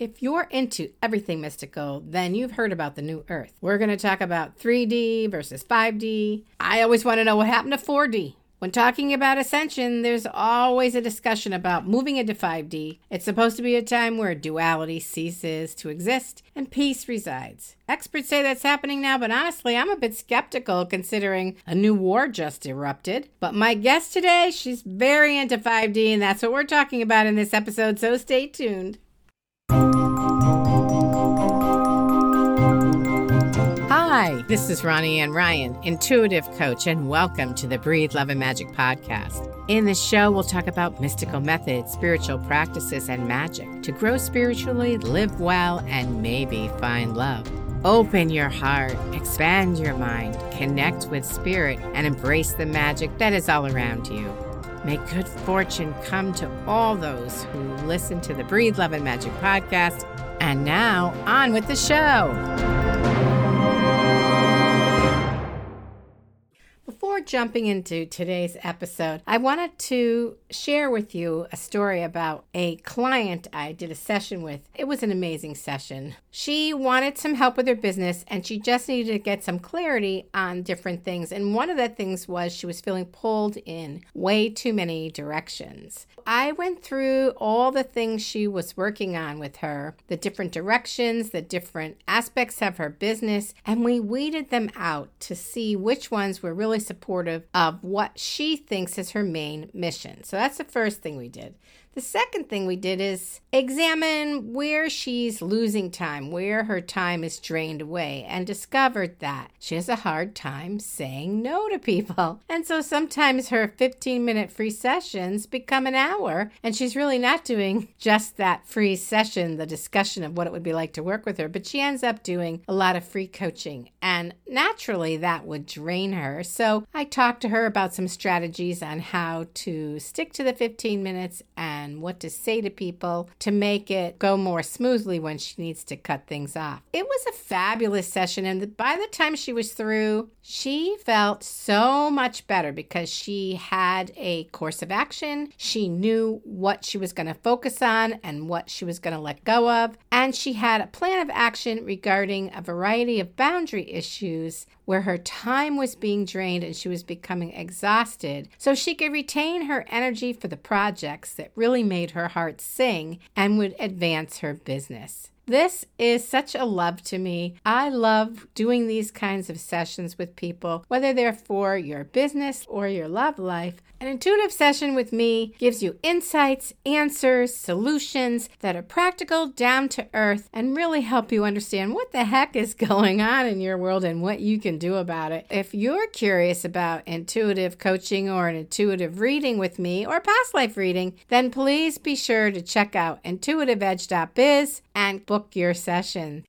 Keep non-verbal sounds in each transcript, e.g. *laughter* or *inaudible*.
If you're into everything mystical, then you've heard about the new earth. We're going to talk about 3D versus 5D. I always want to know what happened to 4D. When talking about ascension, there's always a discussion about moving into 5D. It's supposed to be a time where duality ceases to exist and peace resides. Experts say that's happening now, but honestly, I'm a bit skeptical considering a new war just erupted. But my guest today, she's very into 5D, and that's what we're talking about in this episode, so stay tuned. Hi, this is Ronnie Ann Ryan, intuitive coach, and welcome to the Breathe Love and Magic podcast. In this show, we'll talk about mystical methods, spiritual practices, and magic to grow spiritually, live well, and maybe find love. Open your heart, expand your mind, connect with spirit, and embrace the magic that is all around you. May good fortune come to all those who listen to the Breathe Love and Magic podcast. And now, on with the show. Jumping into today's episode, I wanted to share with you a story about a client I did a session with. It was an amazing session. She wanted some help with her business and she just needed to get some clarity on different things. And one of the things was she was feeling pulled in way too many directions. I went through all the things she was working on with her, the different directions, the different aspects of her business, and we weeded them out to see which ones were really supportive of what she thinks is her main mission. So that's the first thing we did. The second thing we did is examine where she's losing time, where her time is drained away, and discovered that she has a hard time saying no to people. And so sometimes her 15 minute free sessions become an hour, and she's really not doing *laughs* just that free session, the discussion of what it would be like to work with her, but she ends up doing a lot of free coaching. And naturally, that would drain her. So I talked to her about some strategies on how to stick to the 15 minutes and and what to say to people to make it go more smoothly when she needs to cut things off. It was a fabulous session, and by the time she was through, she felt so much better because she had a course of action. She knew what she was going to focus on and what she was going to let go of, and she had a plan of action regarding a variety of boundary issues where her time was being drained and she was becoming exhausted so she could retain her energy for the projects that really made her heart sing and would advance her business. This is such a love to me. I love doing these kinds of sessions with people, whether they're for your business or your love life. An intuitive session with me gives you insights, answers, solutions that are practical, down to earth, and really help you understand what the heck is *laughs* going on in your world and what you can do about it. If you're curious about intuitive coaching or an intuitive reading with me or past life reading, then please be sure to check out intuitiveedge.biz and book your session.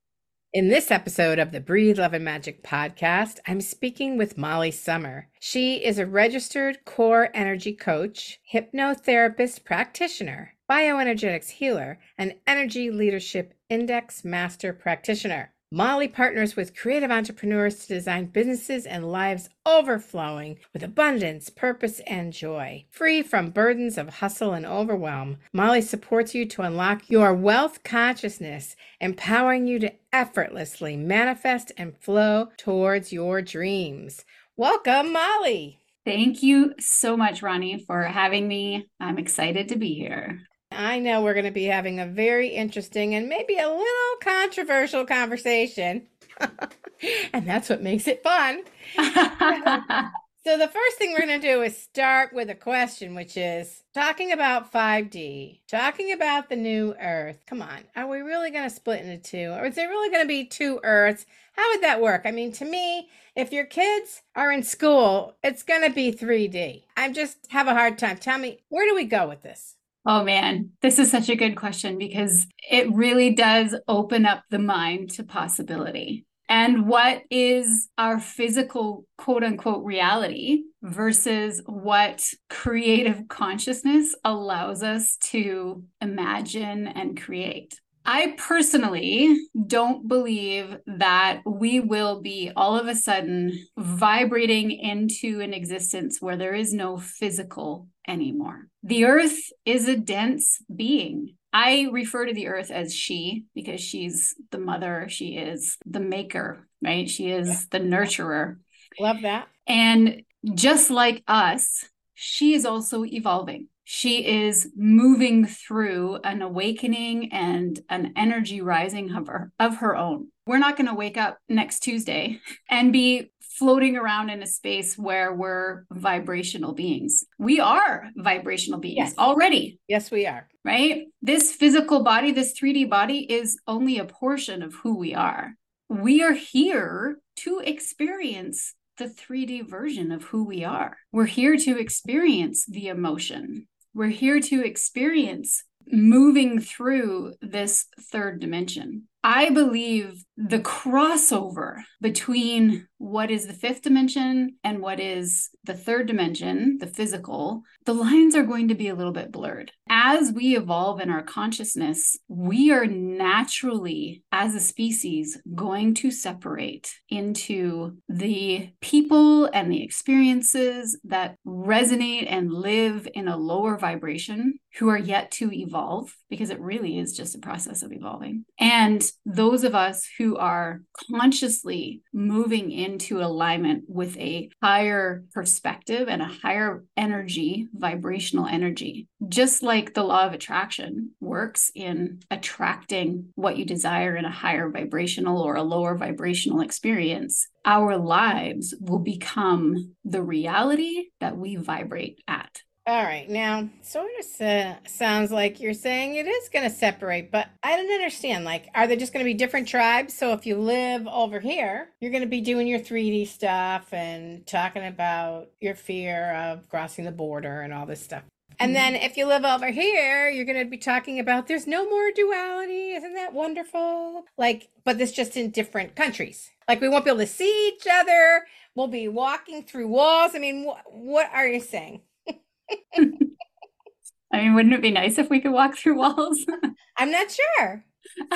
In this episode of the Breathe Love and Magic podcast, I'm speaking with Mollie Summer. She is a registered core energy coach, hypnotherapist practitioner, bioenergetics healer, and energy leadership index master practitioner. Mollie partners with creative entrepreneurs to design businesses and lives overflowing with abundance, purpose, and joy. Free from burdens of hustle and overwhelm, Mollie supports you to unlock your wealth consciousness, empowering you to effortlessly manifest and flow towards your dreams. Welcome, Mollie. Thank you so much, Ronnie, for having me. I'm excited to be here. I know we're going to be having a very interesting and maybe a little controversial conversation. *laughs* and that's what makes it fun. *laughs* so, the first thing we're going to do is start with a question, which is talking about 5D, talking about the new Earth. Come on, are we really going to split into two? Or is there really going to be two Earths? How would that work? I mean, to me, if your kids are in school, it's going to be 3D. I just have a hard time. Tell me, where do we go with this? Oh man, this is such a good question because it really does open up the mind to possibility. And what is our physical quote unquote reality versus what creative consciousness allows us to imagine and create? I personally don't believe that we will be all of a sudden vibrating into an existence where there is no physical anymore. The earth is a dense being. I refer to the earth as she because she's the mother, she is the maker, right? She is yeah. the nurturer. Love that. And just like us, she is also evolving. She is moving through an awakening and an energy rising of her, of her own. We're not going to wake up next Tuesday and be floating around in a space where we're vibrational beings. We are vibrational beings yes. already. Yes, we are. Right? This physical body, this 3D body is only a portion of who we are. We are here to experience the 3D version of who we are. We're here to experience the emotion. We're here to experience moving through this third dimension. I believe the crossover between what is the fifth dimension and what is the third dimension, the physical, the lines are going to be a little bit blurred. As we evolve in our consciousness, we are naturally, as a species, going to separate into the people and the experiences that resonate and live in a lower vibration who are yet to evolve, because it really is just a process of evolving. And those of us who are consciously moving into alignment with a higher perspective and a higher energy, vibrational energy, just like the law of attraction works in attracting what you desire in a higher vibrational or a lower vibrational experience, our lives will become the reality that we vibrate at. All right. Now, sort of uh, sounds like you're saying it is going to separate, but I don't understand. Like, are they just going to be different tribes? So if you live over here, you're going to be doing your 3D stuff and talking about your fear of crossing the border and all this stuff. And then if you live over here, you're going to be talking about there's no more duality. Isn't that wonderful? Like, but this just in different countries. Like, we won't be able to see each other. We'll be walking through walls. I mean, wh- what are you saying? *laughs* I mean, wouldn't it be nice if we could walk through walls? *laughs* I'm not sure. *laughs*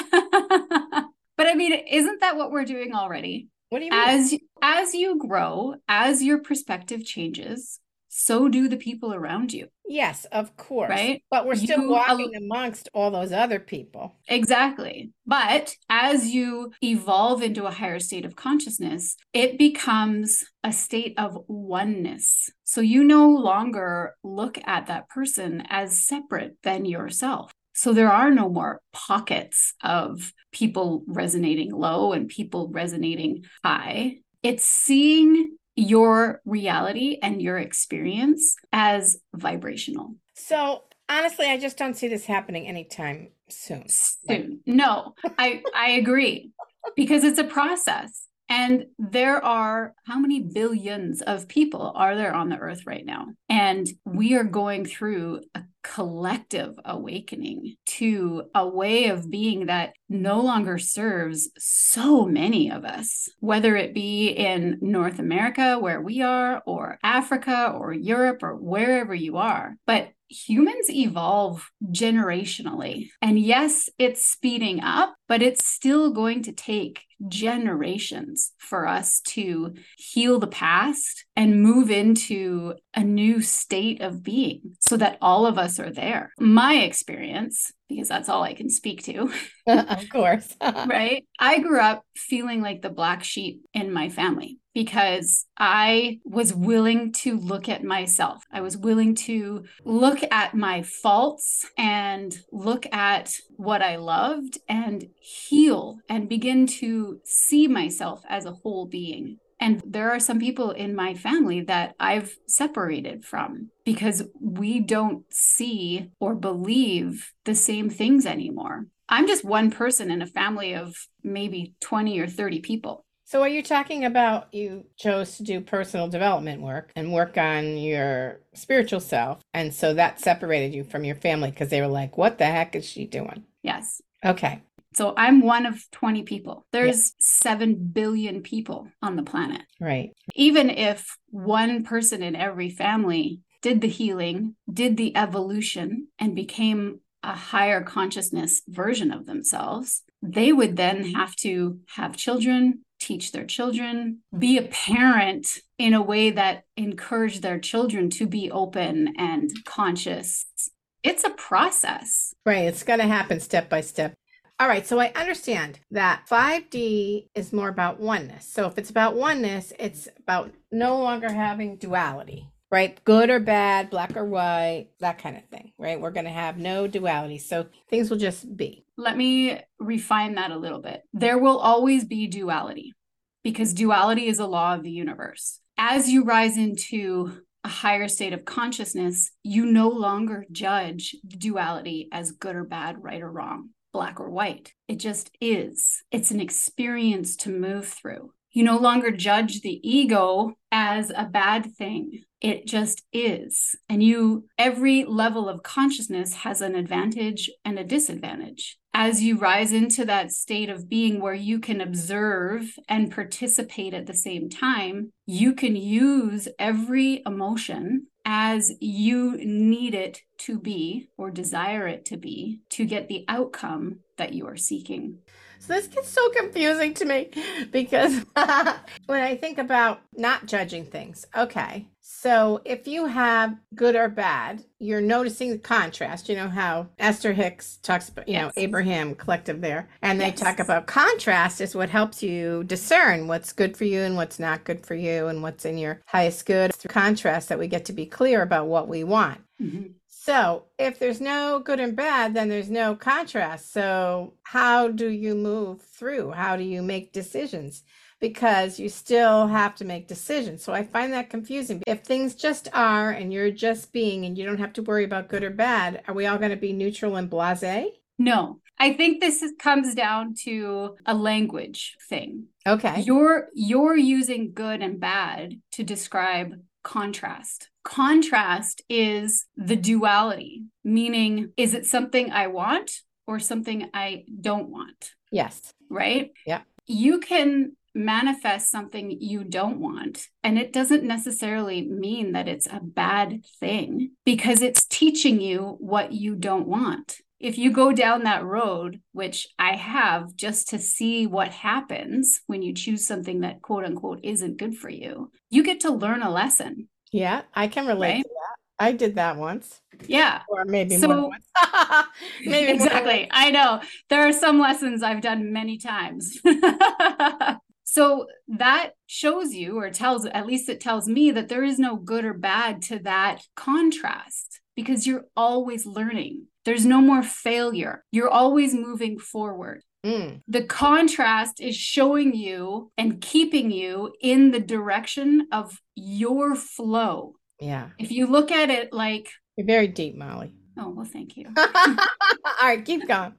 but I mean, isn't that what we're doing already? What do you mean? As as you grow, as your perspective changes, so do the people around you. Yes, of course. Right. But we're still you, walking amongst all those other people. Exactly. But as you evolve into a higher state of consciousness, it becomes a state of oneness. So you no longer look at that person as separate than yourself. So there are no more pockets of people resonating low and people resonating high. It's seeing your reality and your experience as vibrational. So honestly, I just don't see this happening anytime soon. Soon. No, I I agree because it's a process. And there are how many billions of people are there on the earth right now? And we are going through a collective awakening to a way of being that no longer serves so many of us, whether it be in North America, where we are, or Africa, or Europe, or wherever you are. But humans evolve generationally. And yes, it's speeding up, but it's still going to take generations for us to heal the past and move into a new state of being so that all of us are there. My experience because that's all I can speak to. *laughs* of course. *laughs* right. I grew up feeling like the black sheep in my family because I was willing to look at myself. I was willing to look at my faults and look at what I loved and heal and begin to see myself as a whole being. And there are some people in my family that I've separated from because we don't see or believe the same things anymore. I'm just one person in a family of maybe 20 or 30 people. So, are you talking about you chose to do personal development work and work on your spiritual self? And so that separated you from your family because they were like, what the heck is she doing? Yes. Okay. So I'm one of 20 people. There's 7 billion people on the planet. Right. Even if one person in every family did the healing, did the evolution, and became a higher consciousness version of themselves, they would then have to have children, teach their children, be a parent in a way that encouraged their children to be open and conscious it's a process. Right. It's going to happen step by step. All right, so I understand that 5D is more about oneness. So if it's about oneness, it's about no longer having duality, right? Good or bad, black or white, that kind of thing, right? We're going to have no duality. So things will just be. Let me refine that a little bit. There will always be duality because duality is a law of the universe. As you rise into a higher state of consciousness, you no longer judge duality as good or bad, right or wrong black or white. It just is. It's an experience to move through. You no longer judge the ego as a bad thing. It just is. And you, every level of consciousness has an advantage and a disadvantage. As you rise into that state of being where you can observe and participate at the same time, you can use every emotion as you need it to be or desire it to be to get the outcome that you are seeking. So this gets so confusing to me *laughs* because *laughs* when I think about not judging things, okay. So if you have good or bad, you're noticing the contrast. You know how Esther Hicks talks about, you yes. know, Abraham collective there. And they yes. talk about contrast is what helps you discern what's good for you and what's not good for you and what's in your highest good. It's through contrast that we get to be clear about what we want. Mm-hmm. So, if there's no good and bad, then there's no contrast. So, how do you move through? How do you make decisions? Because you still have to make decisions. So, I find that confusing. If things just are and you're just being and you don't have to worry about good or bad, are we all going to be neutral and blase? No. I think this is, comes down to a language thing. Okay. You're you're using good and bad to describe contrast. Contrast is the duality, meaning, is it something I want or something I don't want? Yes. Right? Yeah. You can manifest something you don't want. And it doesn't necessarily mean that it's a bad thing because it's teaching you what you don't want. If you go down that road, which I have just to see what happens when you choose something that quote unquote isn't good for you, you get to learn a lesson. Yeah, I can relate right? to that. I did that once. Yeah. Or maybe so, *laughs* more maybe exactly. I know. There are some lessons I've done many times. *laughs* so that shows you or tells at least it tells me that there is no good or bad to that contrast because you're always learning. There's no more failure. You're always moving forward. Mm. The contrast is showing you and keeping you in the direction of your flow. Yeah. If you look at it like you're very deep, Mollie. Oh, well, thank you. *laughs* All right, keep going.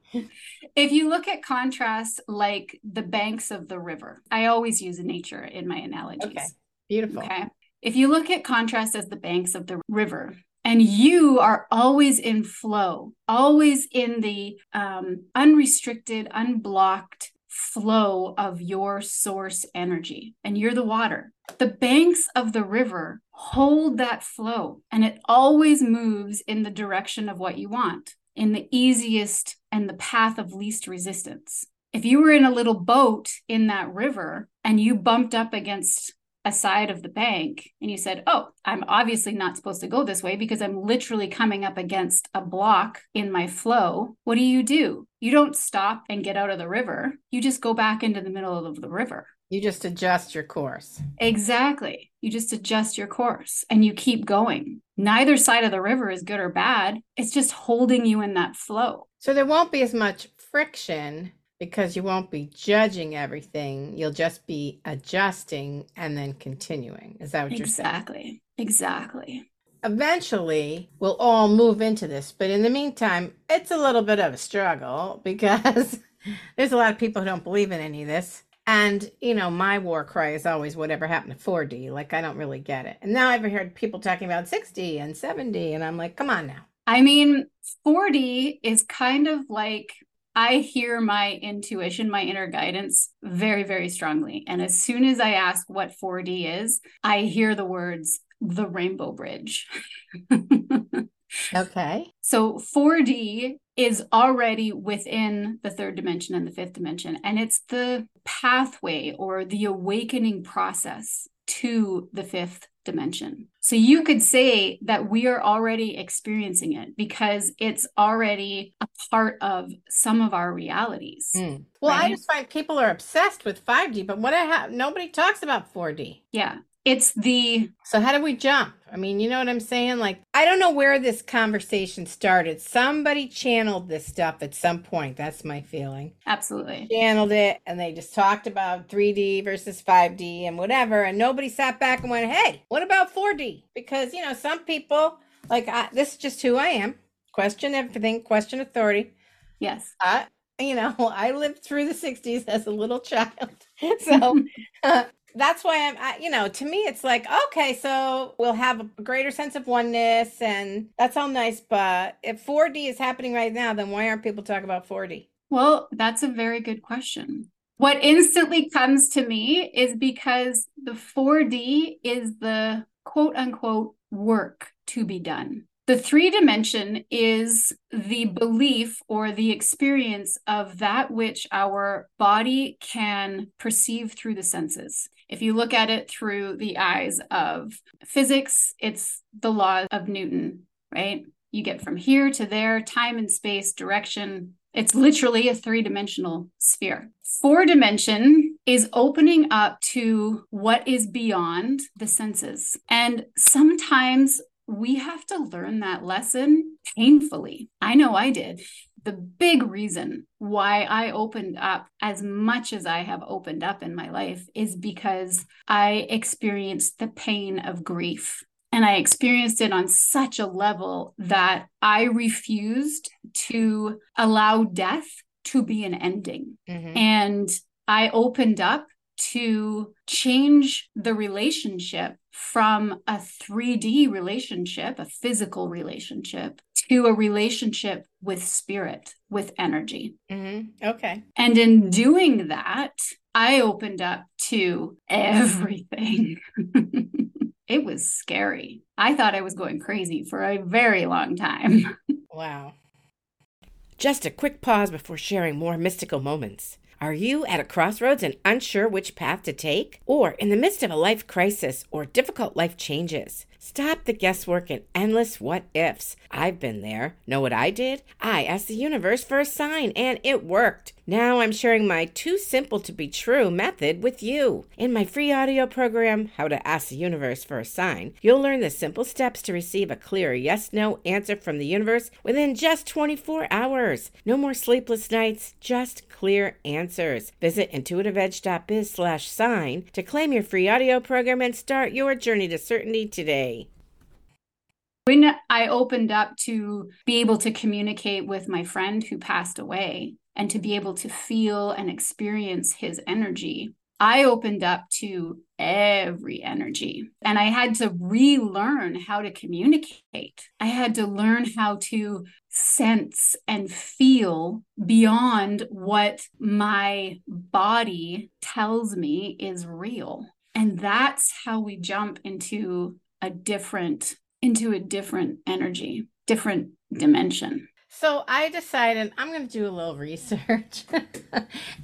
If you look at contrast like the banks of the river, I always use nature in my analogies. Okay, beautiful. Okay. If you look at contrast as the banks of the river, and you are always in flow, always in the um, unrestricted, unblocked flow of your source energy, and you're the water. The banks of the river hold that flow, and it always moves in the direction of what you want, in the easiest and the path of least resistance. If you were in a little boat in that river and you bumped up against a side of the bank and you said, Oh, I'm obviously not supposed to go this way because I'm literally coming up against a block in my flow, what do you do? You don't stop and get out of the river. You just go back into the middle of the river. You just adjust your course. Exactly. You just adjust your course and you keep going. Neither side of the river is good or bad. It's just holding you in that flow. So there won't be as much friction because you won't be judging everything. You'll just be adjusting and then continuing. Is that what you're saying? Exactly. Exactly. Eventually, we'll all move into this. But in the meantime, it's a little bit of a struggle *laughs* because there's a lot of people who don't believe in any of this. And, you know, my war cry is always whatever happened to 4D. Like, I don't really get it. And now I've heard people talking about 6D and 7D. And I'm like, come on now. I mean, 4D is kind of like I hear my intuition, my inner guidance very, very strongly. And as soon as I ask what 4D is, I hear the words the rainbow bridge. *laughs* okay. So 4D is already within the third dimension and the fifth dimension. And it's the pathway or the awakening process to the fifth dimension. So you could say that we are already experiencing it because it's already a part of some of our realities. Mm. Well, right? I just find people are obsessed with 5D, but what I have nobody talks about 4D. Yeah it's the so how do we jump? I mean you know what i'm saying? Like i don't know where this conversation started. Somebody channeled this stuff at some point. That's my feeling. Absolutely. Channeled it and they just talked about 3d versus 5d and whatever and nobody sat back and went hey what about 4d because you know some people like I, this is just who i am. Question everything question authority. Yes. I you know *laughs* i lived through the 60s as a little child. *laughs* So *laughs* uh, that's why I'm, I, you know, to me, it's like, okay, so we'll have a greater sense of oneness and that's all nice. But if 4D is happening right now, then why aren't people talking about 4D? Well, that's a very good question. What instantly comes to me is because the 4D is the quote unquote work to be done. The three dimension is the belief or the experience of that which our body can perceive through the senses. If you look at it through the eyes of physics, it's the law of Newton, right? You get from here to there, time and space, direction. It's literally a three dimensional sphere. Four dimension is opening up to what is beyond the senses. And sometimes we have to learn that lesson painfully. I know I did. The big reason why I opened up as much as I have opened up in my life is because I experienced the pain of grief. And I experienced it on such a level that I refused to allow death to be an ending. Mm-hmm. And I opened up to change the relationship from a 3D relationship, a physical relationship, to a relationship with spirit, with energy. Mm-hmm. Okay. And in doing that, I opened up to everything. *laughs* it was scary. I thought I was going crazy for a very long time. *laughs* wow. Just a quick pause before sharing more mystical moments. Are you at a crossroads and unsure which path to take? Or in the midst of a life crisis or difficult life changes? Stop the guesswork and endless what ifs. I've been there. Know what I did? I asked the universe for a sign and it worked. Now I'm sharing my too simple to be true method with you. In my free audio program, How to Ask the Universe for a Sign, you'll learn the simple steps to receive a clear yes no answer from the universe within just 24 hours. No more sleepless nights, just clear answers. Visit intuitiveedge.biz slash sign to claim your free audio program and start your journey to certainty today. When I opened up to be able to communicate with my friend who passed away and to be able to feel and experience his energy, I opened up to every energy and I had to relearn how to communicate. I had to learn how to sense and feel beyond what my body tells me is real. And that's how we jump into a different into a different energy, different dimension. So I decided I'm going to do a little *laughs* research.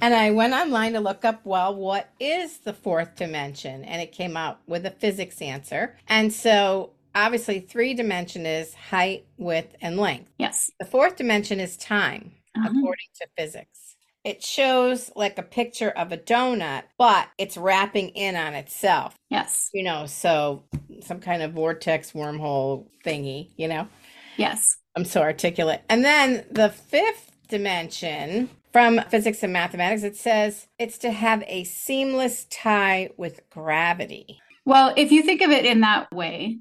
and I went online to look up, well, what is the fourth dimension? And it came out with a physics answer. And so obviously, three dimension is height, width, and length. Yes. The fourth dimension is time, uh-huh. according to physics. It shows like a picture of a donut, but it's wrapping in on itself. Yes. You know, so some kind of vortex wormhole thingy, you know? Yes. I'm so articulate. And then the fifth dimension from physics and mathematics, it says it's to have a seamless tie with gravity. Well, if you think of it in that way,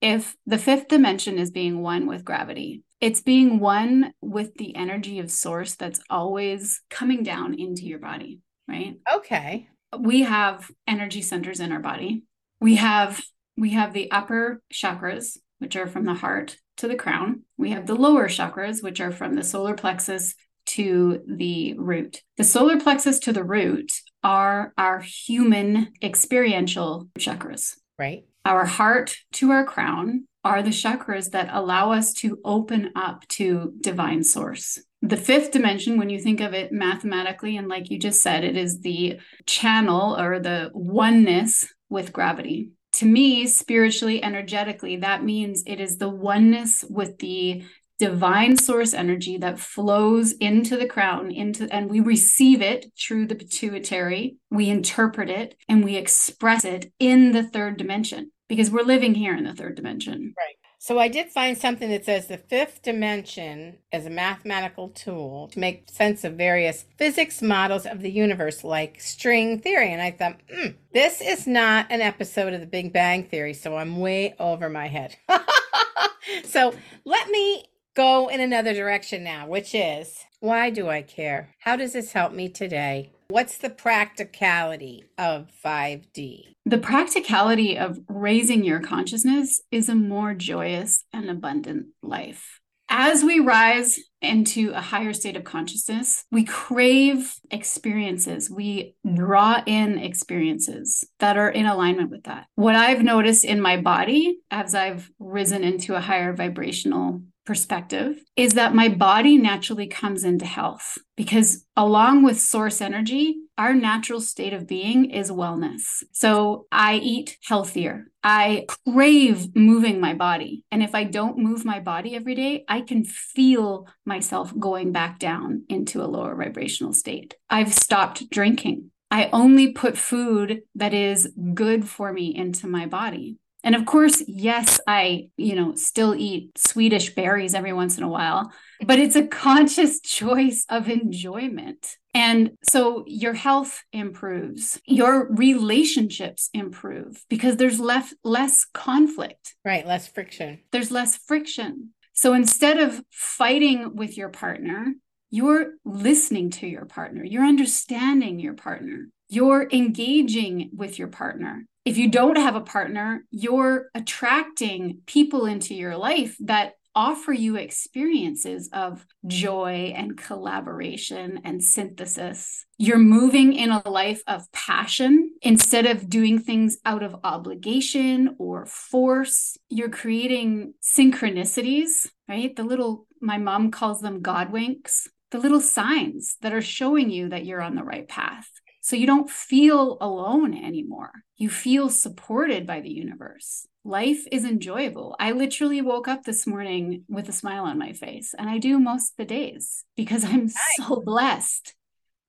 if the fifth dimension is being one with gravity, it's being one with the energy of source that's always coming down into your body, right? Okay. We have energy centers in our body. We have we have the upper chakras, which are from the heart to the crown. We have the lower chakras, which are from the solar plexus to the root. The solar plexus to the root are our human experiential chakras. Right. Our heart to our crown are the chakras that allow us to open up to divine source. The fifth dimension, when you think of it mathematically, and like you just said, it is the channel or the oneness with gravity. To me, spiritually, energetically, that means it is the oneness with the divine source energy that flows into the crown into and we receive it through the pituitary we interpret it and we express it in the third dimension because we're living here in the third dimension. Right so I did find something that says the fifth dimension is a mathematical tool to make sense of various physics models of the universe, like string theory. And I thought, mm, this is not an episode of the Big Bang Theory, so I'm way over my head. *laughs* so let me go in another direction now, which is why do I care? How does this help me today? What's the practicality of 5D? The practicality of raising your consciousness is a more joyous and abundant life. As we rise into a higher state of consciousness, we crave experiences. We draw in experiences that are in alignment with that. What I've noticed in my body as I've risen into a higher vibrational perspective is that my body naturally comes into health because along with source energy our natural state of being is wellness. So i eat healthier. I crave moving my body. And if i don't move my body every day i can feel myself going back down into a lower vibrational state. I've stopped drinking. I only put food that is good for me into my body. And of course, yes, I, you know, still eat Swedish berries every once in a while, but it's a conscious *laughs* choice of enjoyment. And so your health improves, your relationships improve because there's less less conflict. Right, less friction. There's less friction. So instead of fighting with your partner, you're listening to your partner, you're understanding your partner, you're engaging with your partner if you don't have a partner, you're attracting people into your life that offer you experiences of joy and collaboration and synthesis. You're moving in a life of passion instead of doing things out of obligation or force. You're creating synchronicities, right? The little, my mom calls them God winks, the little signs that are showing you that you're on the right path. So you don't feel alone anymore. You feel supported by the universe. Life is enjoyable. I literally woke up this morning with a smile on my face, and I do most of the days because I'm so blessed.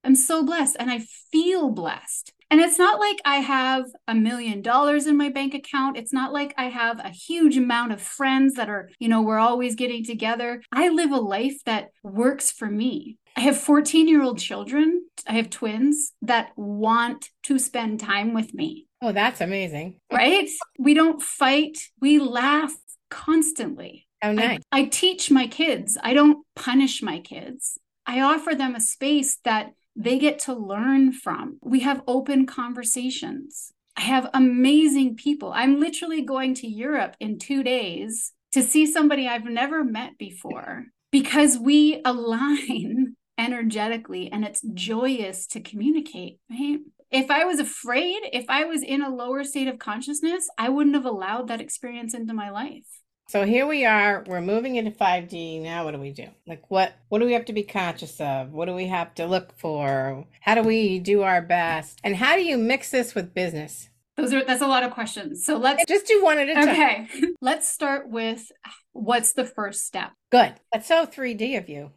I'm so blessed and I feel blessed. And it's not like I have a million dollars in my bank account. It's not like I have a huge amount of friends that are, you know, we're always getting together. I live a life that works for me. I have 14 year old children. I have twins that want to spend time with me. Oh, that's amazing. Right? we don't fight, we laugh constantly. Oh, nice. I, I teach my kids, I don't punish my kids. I offer them a space that they get to learn from. We have open conversations. I have amazing people. I'm literally going to Europe in two days to see somebody I've never met before because we *laughs* align energetically and it's joyous to communicate, right? If I was afraid, if I was in a lower state of consciousness, I wouldn't have allowed that experience into my life. So here we are, we're moving into 5D. Now what do we do? Like what what do we have to be conscious of? What do we have to look for? How do we do our best? And how do you mix this with business? Those are that's a lot of questions. So let's just do one at a time. Okay. *laughs* let's start with what's the first step? Good. That's so 3D of you.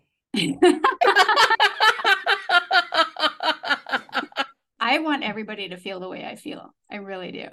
I want everybody to feel the way I feel. I really do.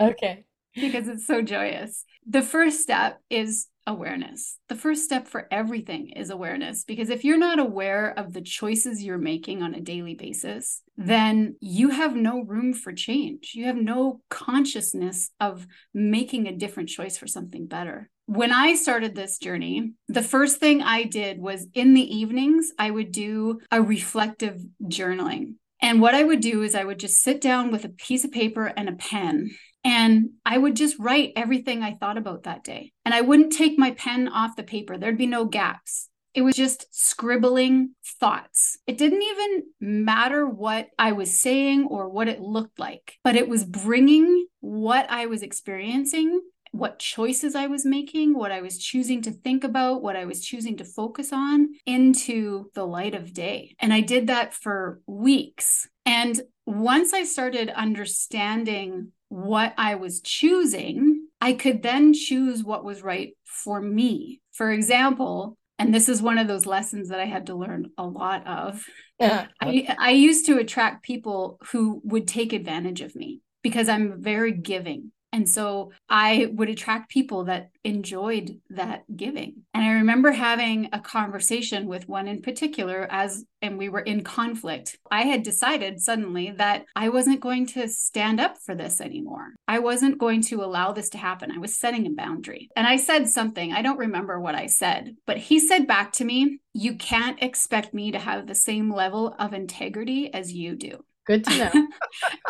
Okay. because it's so joyous. The first step is awareness. The first step for everything is awareness because if you're not aware of the choices you're making on a daily basis, then you have no room for change. You have no consciousness of making a different choice for something better when I started this journey, the first thing I did was in the evenings, I would do a reflective journaling. And what I would do is I would just sit down with a piece of paper and a pen and I would just write everything I thought about that day. And I wouldn't take my pen off the paper, there'd be no gaps. It was just scribbling thoughts. It didn't even matter what I was saying or what it looked like, but it was bringing what I was experiencing what choices I was making, what I was choosing to think about, what I was choosing to focus on into the light of day. And I did that for weeks. And once I started understanding what I was choosing, I could then choose what was right for me. For example, and this is one of those lessons that I had to learn a lot of. Yeah. I, I used to attract people who would take advantage of me because I'm very giving. And so I would attract people that enjoyed that giving. And I remember having a conversation with one in particular as and we were in conflict. I had decided suddenly that I wasn't going to stand up for this anymore. I wasn't going to allow this to happen. I was setting a boundary. And I said something, I don't remember what I said, but he said back to me, "You can't expect me to have the same level of integrity as you do." Good to know.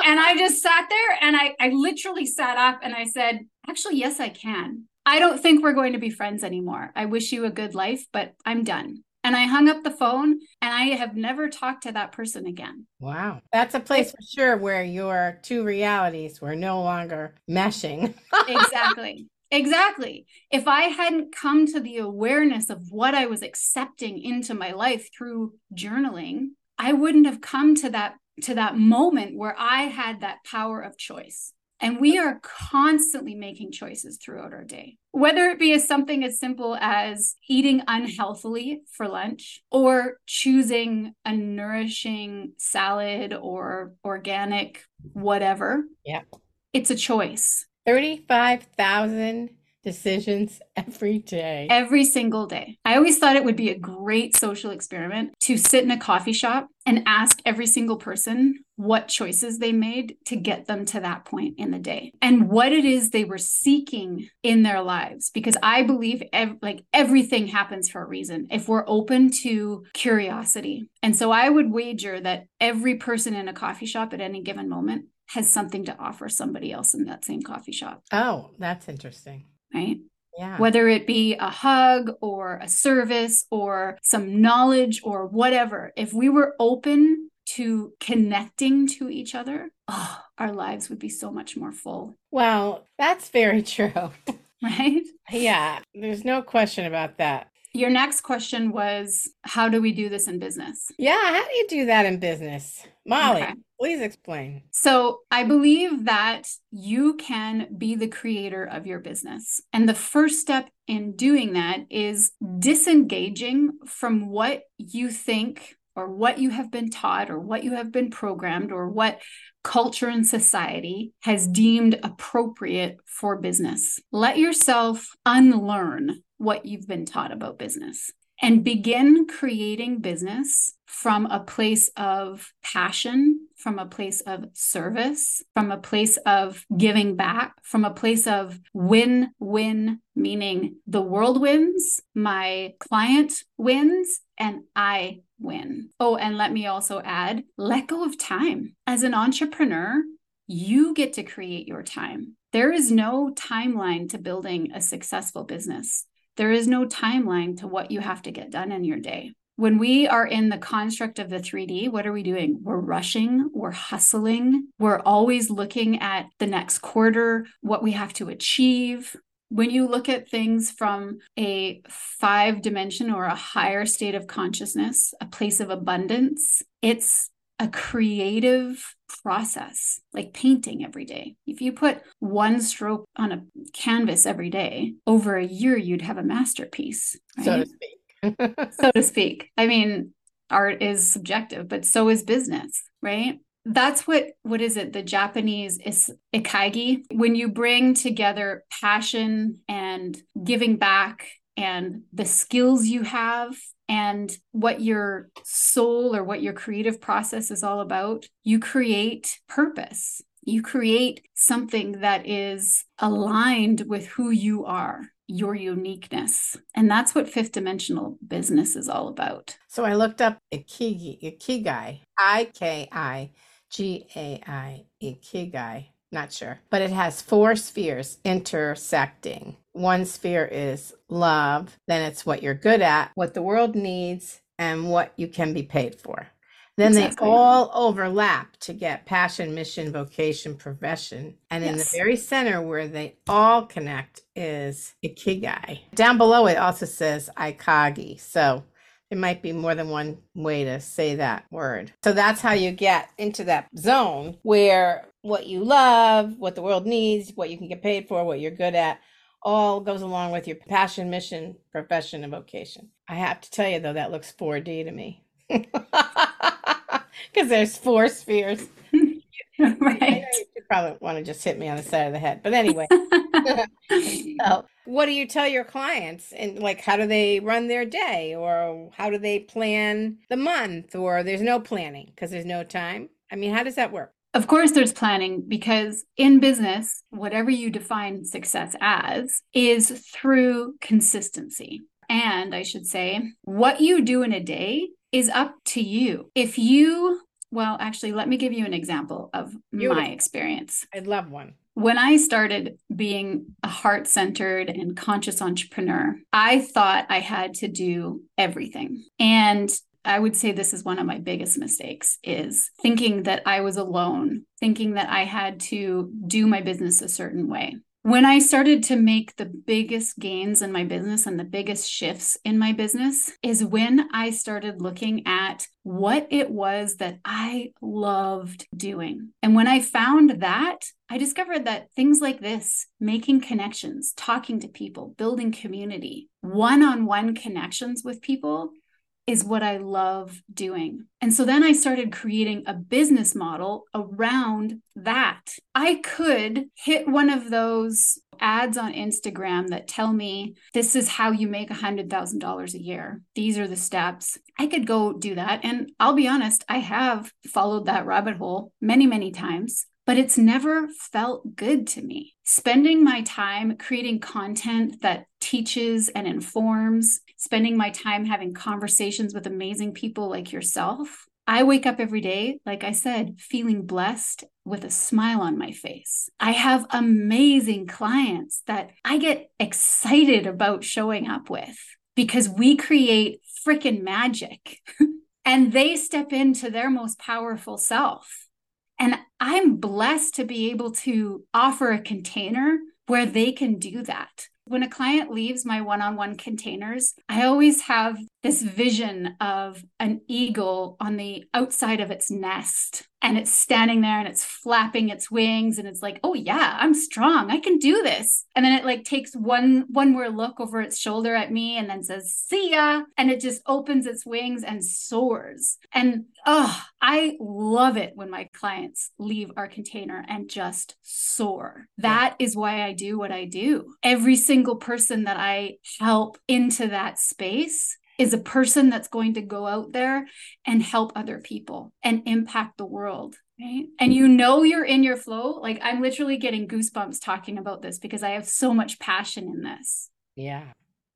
and I just sat there and I, I literally sat up and I said, actually, yes, I can. I don't think we're going to be friends anymore. I wish you a good life, but I'm done. And I hung up the phone and I have never talked to that person again. Wow. That's a place for sure where your two realities were no longer meshing. *laughs* exactly. Exactly. If I hadn't come to the awareness of what I was accepting into my life through journaling, I wouldn't have come to that to that moment where I had that power of choice. And we are constantly making choices throughout our day, whether it be as something as simple as eating unhealthily for lunch or choosing a nourishing salad or organic whatever. Yeah. It's a choice. 35,000 decisions every day. Every single day. I always thought it would be a great social experiment to sit in a coffee shop and ask every single person what choices they made to get them to that point in the day and what it is they were seeking in their lives because i believe ev- like everything happens for a reason if we're open to curiosity and so i would wager that every person in a coffee shop at any given moment has something to offer somebody else in that same coffee shop oh that's interesting right? Yeah. Whether it be a hug or a service or some knowledge or whatever, if we were open to connecting to each other, oh, our lives would be so much more full. Well, that's very *laughs* true. Right? Yeah, there's no question about that. Your next question was how do we do this in business? Yeah, how do you do that in business? Mollie, okay. Please explain. So, I believe that you can be the creator of your business. And the first step in doing that is disengaging from what you think or what you have been taught or what you have been programmed or what culture and society has deemed appropriate for business. Let yourself unlearn what you've been taught about business and begin creating business from a place of passion, from a place of service, from a place of giving back, from a place of win win, meaning the world wins, my client wins, and I win. Oh, and let me also add let go of time. As an entrepreneur, you get to create your time. There is no timeline to building a successful business. There is no timeline to what you have to get done in your day. When we are in the construct of the 3D, what are we doing? We're rushing, we're hustling, we're always looking at the next quarter, what we have to achieve. When you look at things from a five dimension or a higher state of consciousness, a place of abundance, it's a creative process, like painting every day. If you put one stroke on a canvas every day, over a year, you'd have a masterpiece. Right? So to speak. *laughs* so to speak. I mean, art is subjective, but so is business, right? That's what what is it? The Japanese is ikigai. When you bring together passion and giving back and the skills you have and what your soul or what your creative process is all about, you create purpose. You create something that is aligned with who you are, your uniqueness. And that's what fifth dimensional business is all about. So I looked up Ikigai, Ikigai, I K I G A I, Ikigai not sure. But it has four spheres intersecting. One sphere is love, then it's what you're good at, what the world needs, and what you can be paid for. Then exactly. they all overlap to get passion, mission, vocation, profession. And yes. in the very center where they all connect is Ikigai. Down below it also says Ikagi. So It might be more than one way to say that word. So that's how you get into that zone where what you love, what the world needs, what you can get paid for, what you're good at, all goes along with your passion, mission, profession, and vocation. I have to tell you, though, that looks 4D to me. *laughs* Because there's four spheres. *laughs* right. You probably want to just hit me on the side of the head. But anyway. *laughs* so, what do you tell your clients? And like, how do they run their day? Or how do they plan the month? Or there's no planning because there's no time? I mean, how does that work? Of course, there's planning because in business, whatever you define success as is through consistency. And I should say, what you do in a day is up to you. If you, well, actually, let me give you an example of Beautiful. my experience. I'd love one. When I started being a heart centered and conscious entrepreneur, I thought I had to do everything. And I would say this is one of my biggest mistakes is thinking that I was alone, thinking that I had to do my business a certain way. When I started to make the biggest gains in my business and the biggest shifts in my business is when I started looking at what it was that I loved doing. And when I found that, I discovered that things like this, making connections, talking to people, building community, one on one connections with people is what I love doing. And so then I started creating a business model around that. I could hit one of those ads on Instagram that tell me this is how you make $100,000 a year. These are the steps. I could go do that. And I'll be honest, I have followed that rabbit hole many, many times but it's never felt good to me. Spending my time creating content that teaches and informs, spending my time having conversations with amazing people like yourself. I wake up every day, like I said, feeling blessed with a smile on my face. I have amazing clients that I get excited about showing up with because we create freaking magic *laughs* and they step into their most powerful self and I'm blessed to be able to offer a container where they can do that. When a client leaves my one on one containers, I always have this vision of an eagle on the outside of its nest and it's standing there and it's flapping its wings and it's like oh yeah i'm strong. I can do this. And then it like takes one one more look over its shoulder at me and then says see ya. And it just opens its wings and soars. And oh i love it when my clients leave our container and just soar. That is why i do what i do. Every single person that i help into that space is a person that's going to go out there and help other people and impact the world right? And you know you're in your flow. Like i'm literally getting goosebumps talking about this because i have so much passion in this. Yeah.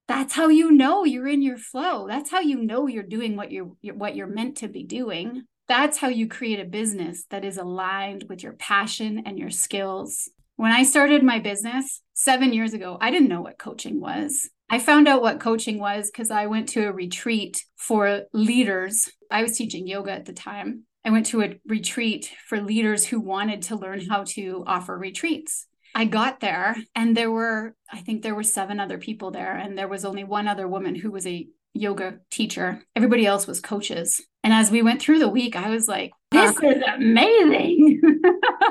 That's how you know you're in your flow. That's how you know you're doing what you're, what you're meant to be doing. That's how you create a business that is aligned with your passion and your skills when i started my business 7 years ago i didn't know what coaching was I found out what coaching was because I went to a retreat for leaders. I was teaching yoga at the time. I went to a retreat for leaders who wanted to learn how to offer retreats. I got there and there were, I think there were seven other people there, and there was only one other woman who was a yoga teacher. Everybody else was coaches. And as we went through the week, I was like, this is amazing.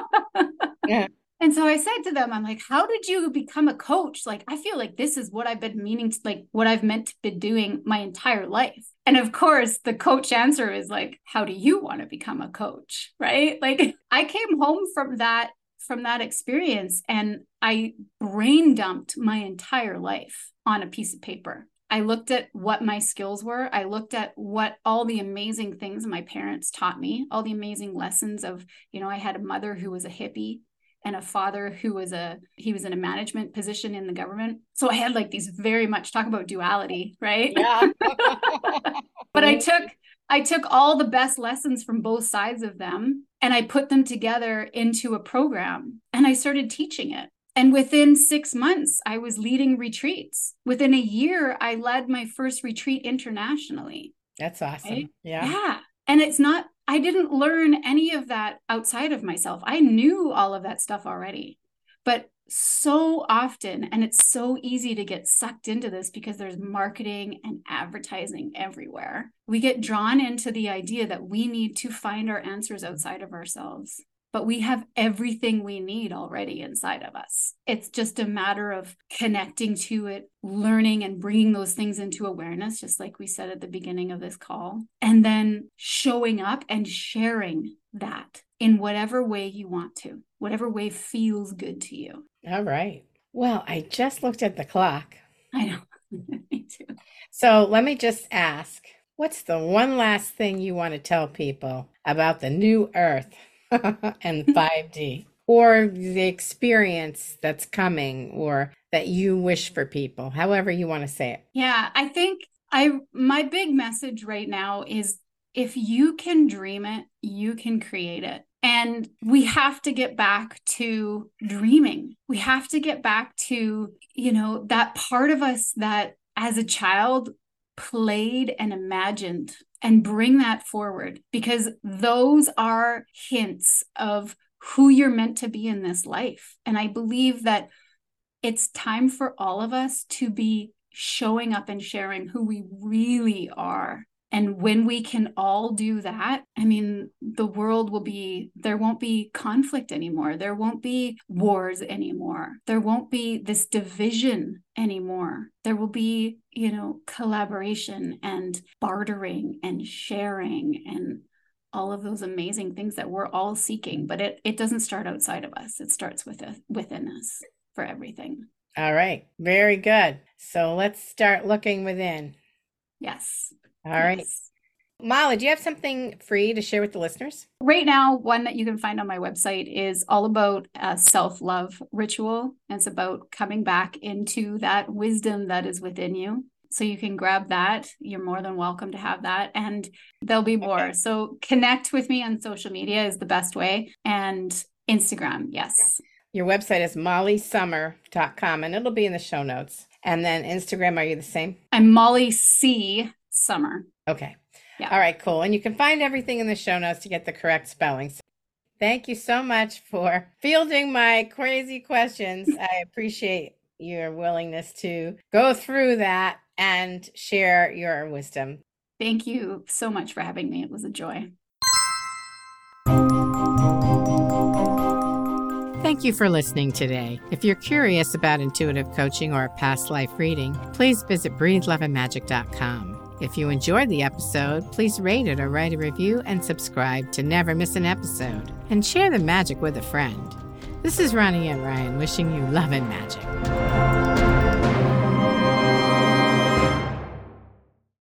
*laughs* yeah. And so I said to them, I'm like, how did you become a coach? Like, I feel like this is what I've been meaning to, like, what I've meant to be doing my entire life. And of course, the coach answer is like, how do you want to become a coach? Right. *laughs* Like, I came home from that from that experience and I brain dumped my entire life on a piece of paper. I looked at what my skills were. I looked at what all the amazing things my parents taught me, all the amazing lessons of, you know, I had a mother who was a hippie and a father who was a he was in a management position in the government so i had like these very much talk about duality right yeah *laughs* but i took i took all the best lessons from both sides of them and i put them together into a program and i started teaching it and within six months, I was leading retreats. Within a year, I led my first retreat internationally. That's awesome. Right? Yeah. Yeah. And it's not I didn't learn any of that outside of myself. I knew all of that stuff already. But so often, and it's so easy to get sucked into this because there's marketing and advertising everywhere. We get drawn into the idea that we need to find our answers outside of ourselves but we have everything we need already inside of us. It's just a matter of connecting to it, learning and bringing those things into awareness, just like we said at the beginning of this call, and then showing up and sharing that in whatever way you want to, whatever way feels good to you. All right. Well, I just looked at the clock. I know. *laughs* me too. So let me just ask what's the one last thing you want to tell people about the new earth? *laughs* and 5D or the experience that's coming or that you wish for people, however you want to say it. Yeah, I think I my big message right now is if you can dream it, you can create it. And we have to get back to dreaming. We have to get back to, you know, that part of us that as a child played and imagined and bring that forward because those are hints of who you're meant to be in this life. And I believe that it's time for all of us to be showing up and sharing who we really are and when we can all do that, I mean, the world will be, there won't be conflict anymore. There won't be wars anymore. There won't be this division anymore. There will be, you know, collaboration and bartering and sharing and all of those amazing things that we're all seeking. But it, it doesn't start outside of us, it starts with us, within us for everything. All right. Very good. So let's start looking within. Yes. All right. Yes. Mollie, do you have something free to share with the listeners? Right now, one that you can find on my website is all about a self love ritual. It's about coming back into that wisdom that is within you. So you can grab that. You're more than welcome to have that. And there'll be more. Okay. So connect with me on social media is the best way. And Instagram, yes. Your website is mollysummer.com and it'll be in the show notes. And then Instagram, are you the same? I'm Mollie C summer. Okay. Yeah. All right, cool. And you can find everything in the show notes to get the correct spellings. Thank you so much for fielding my crazy questions. I appreciate your willingness to go through that and share your wisdom. Thank you so much for having me. It was a joy. Thank you for listening today. If you're curious about intuitive coaching or a past life reading, please visit breatheloveandmagic.com. If you enjoyed the episode, please rate it or write a review and subscribe to never miss an episode. And share the magic with a friend. This is Ronnie and Ryan wishing you love and magic.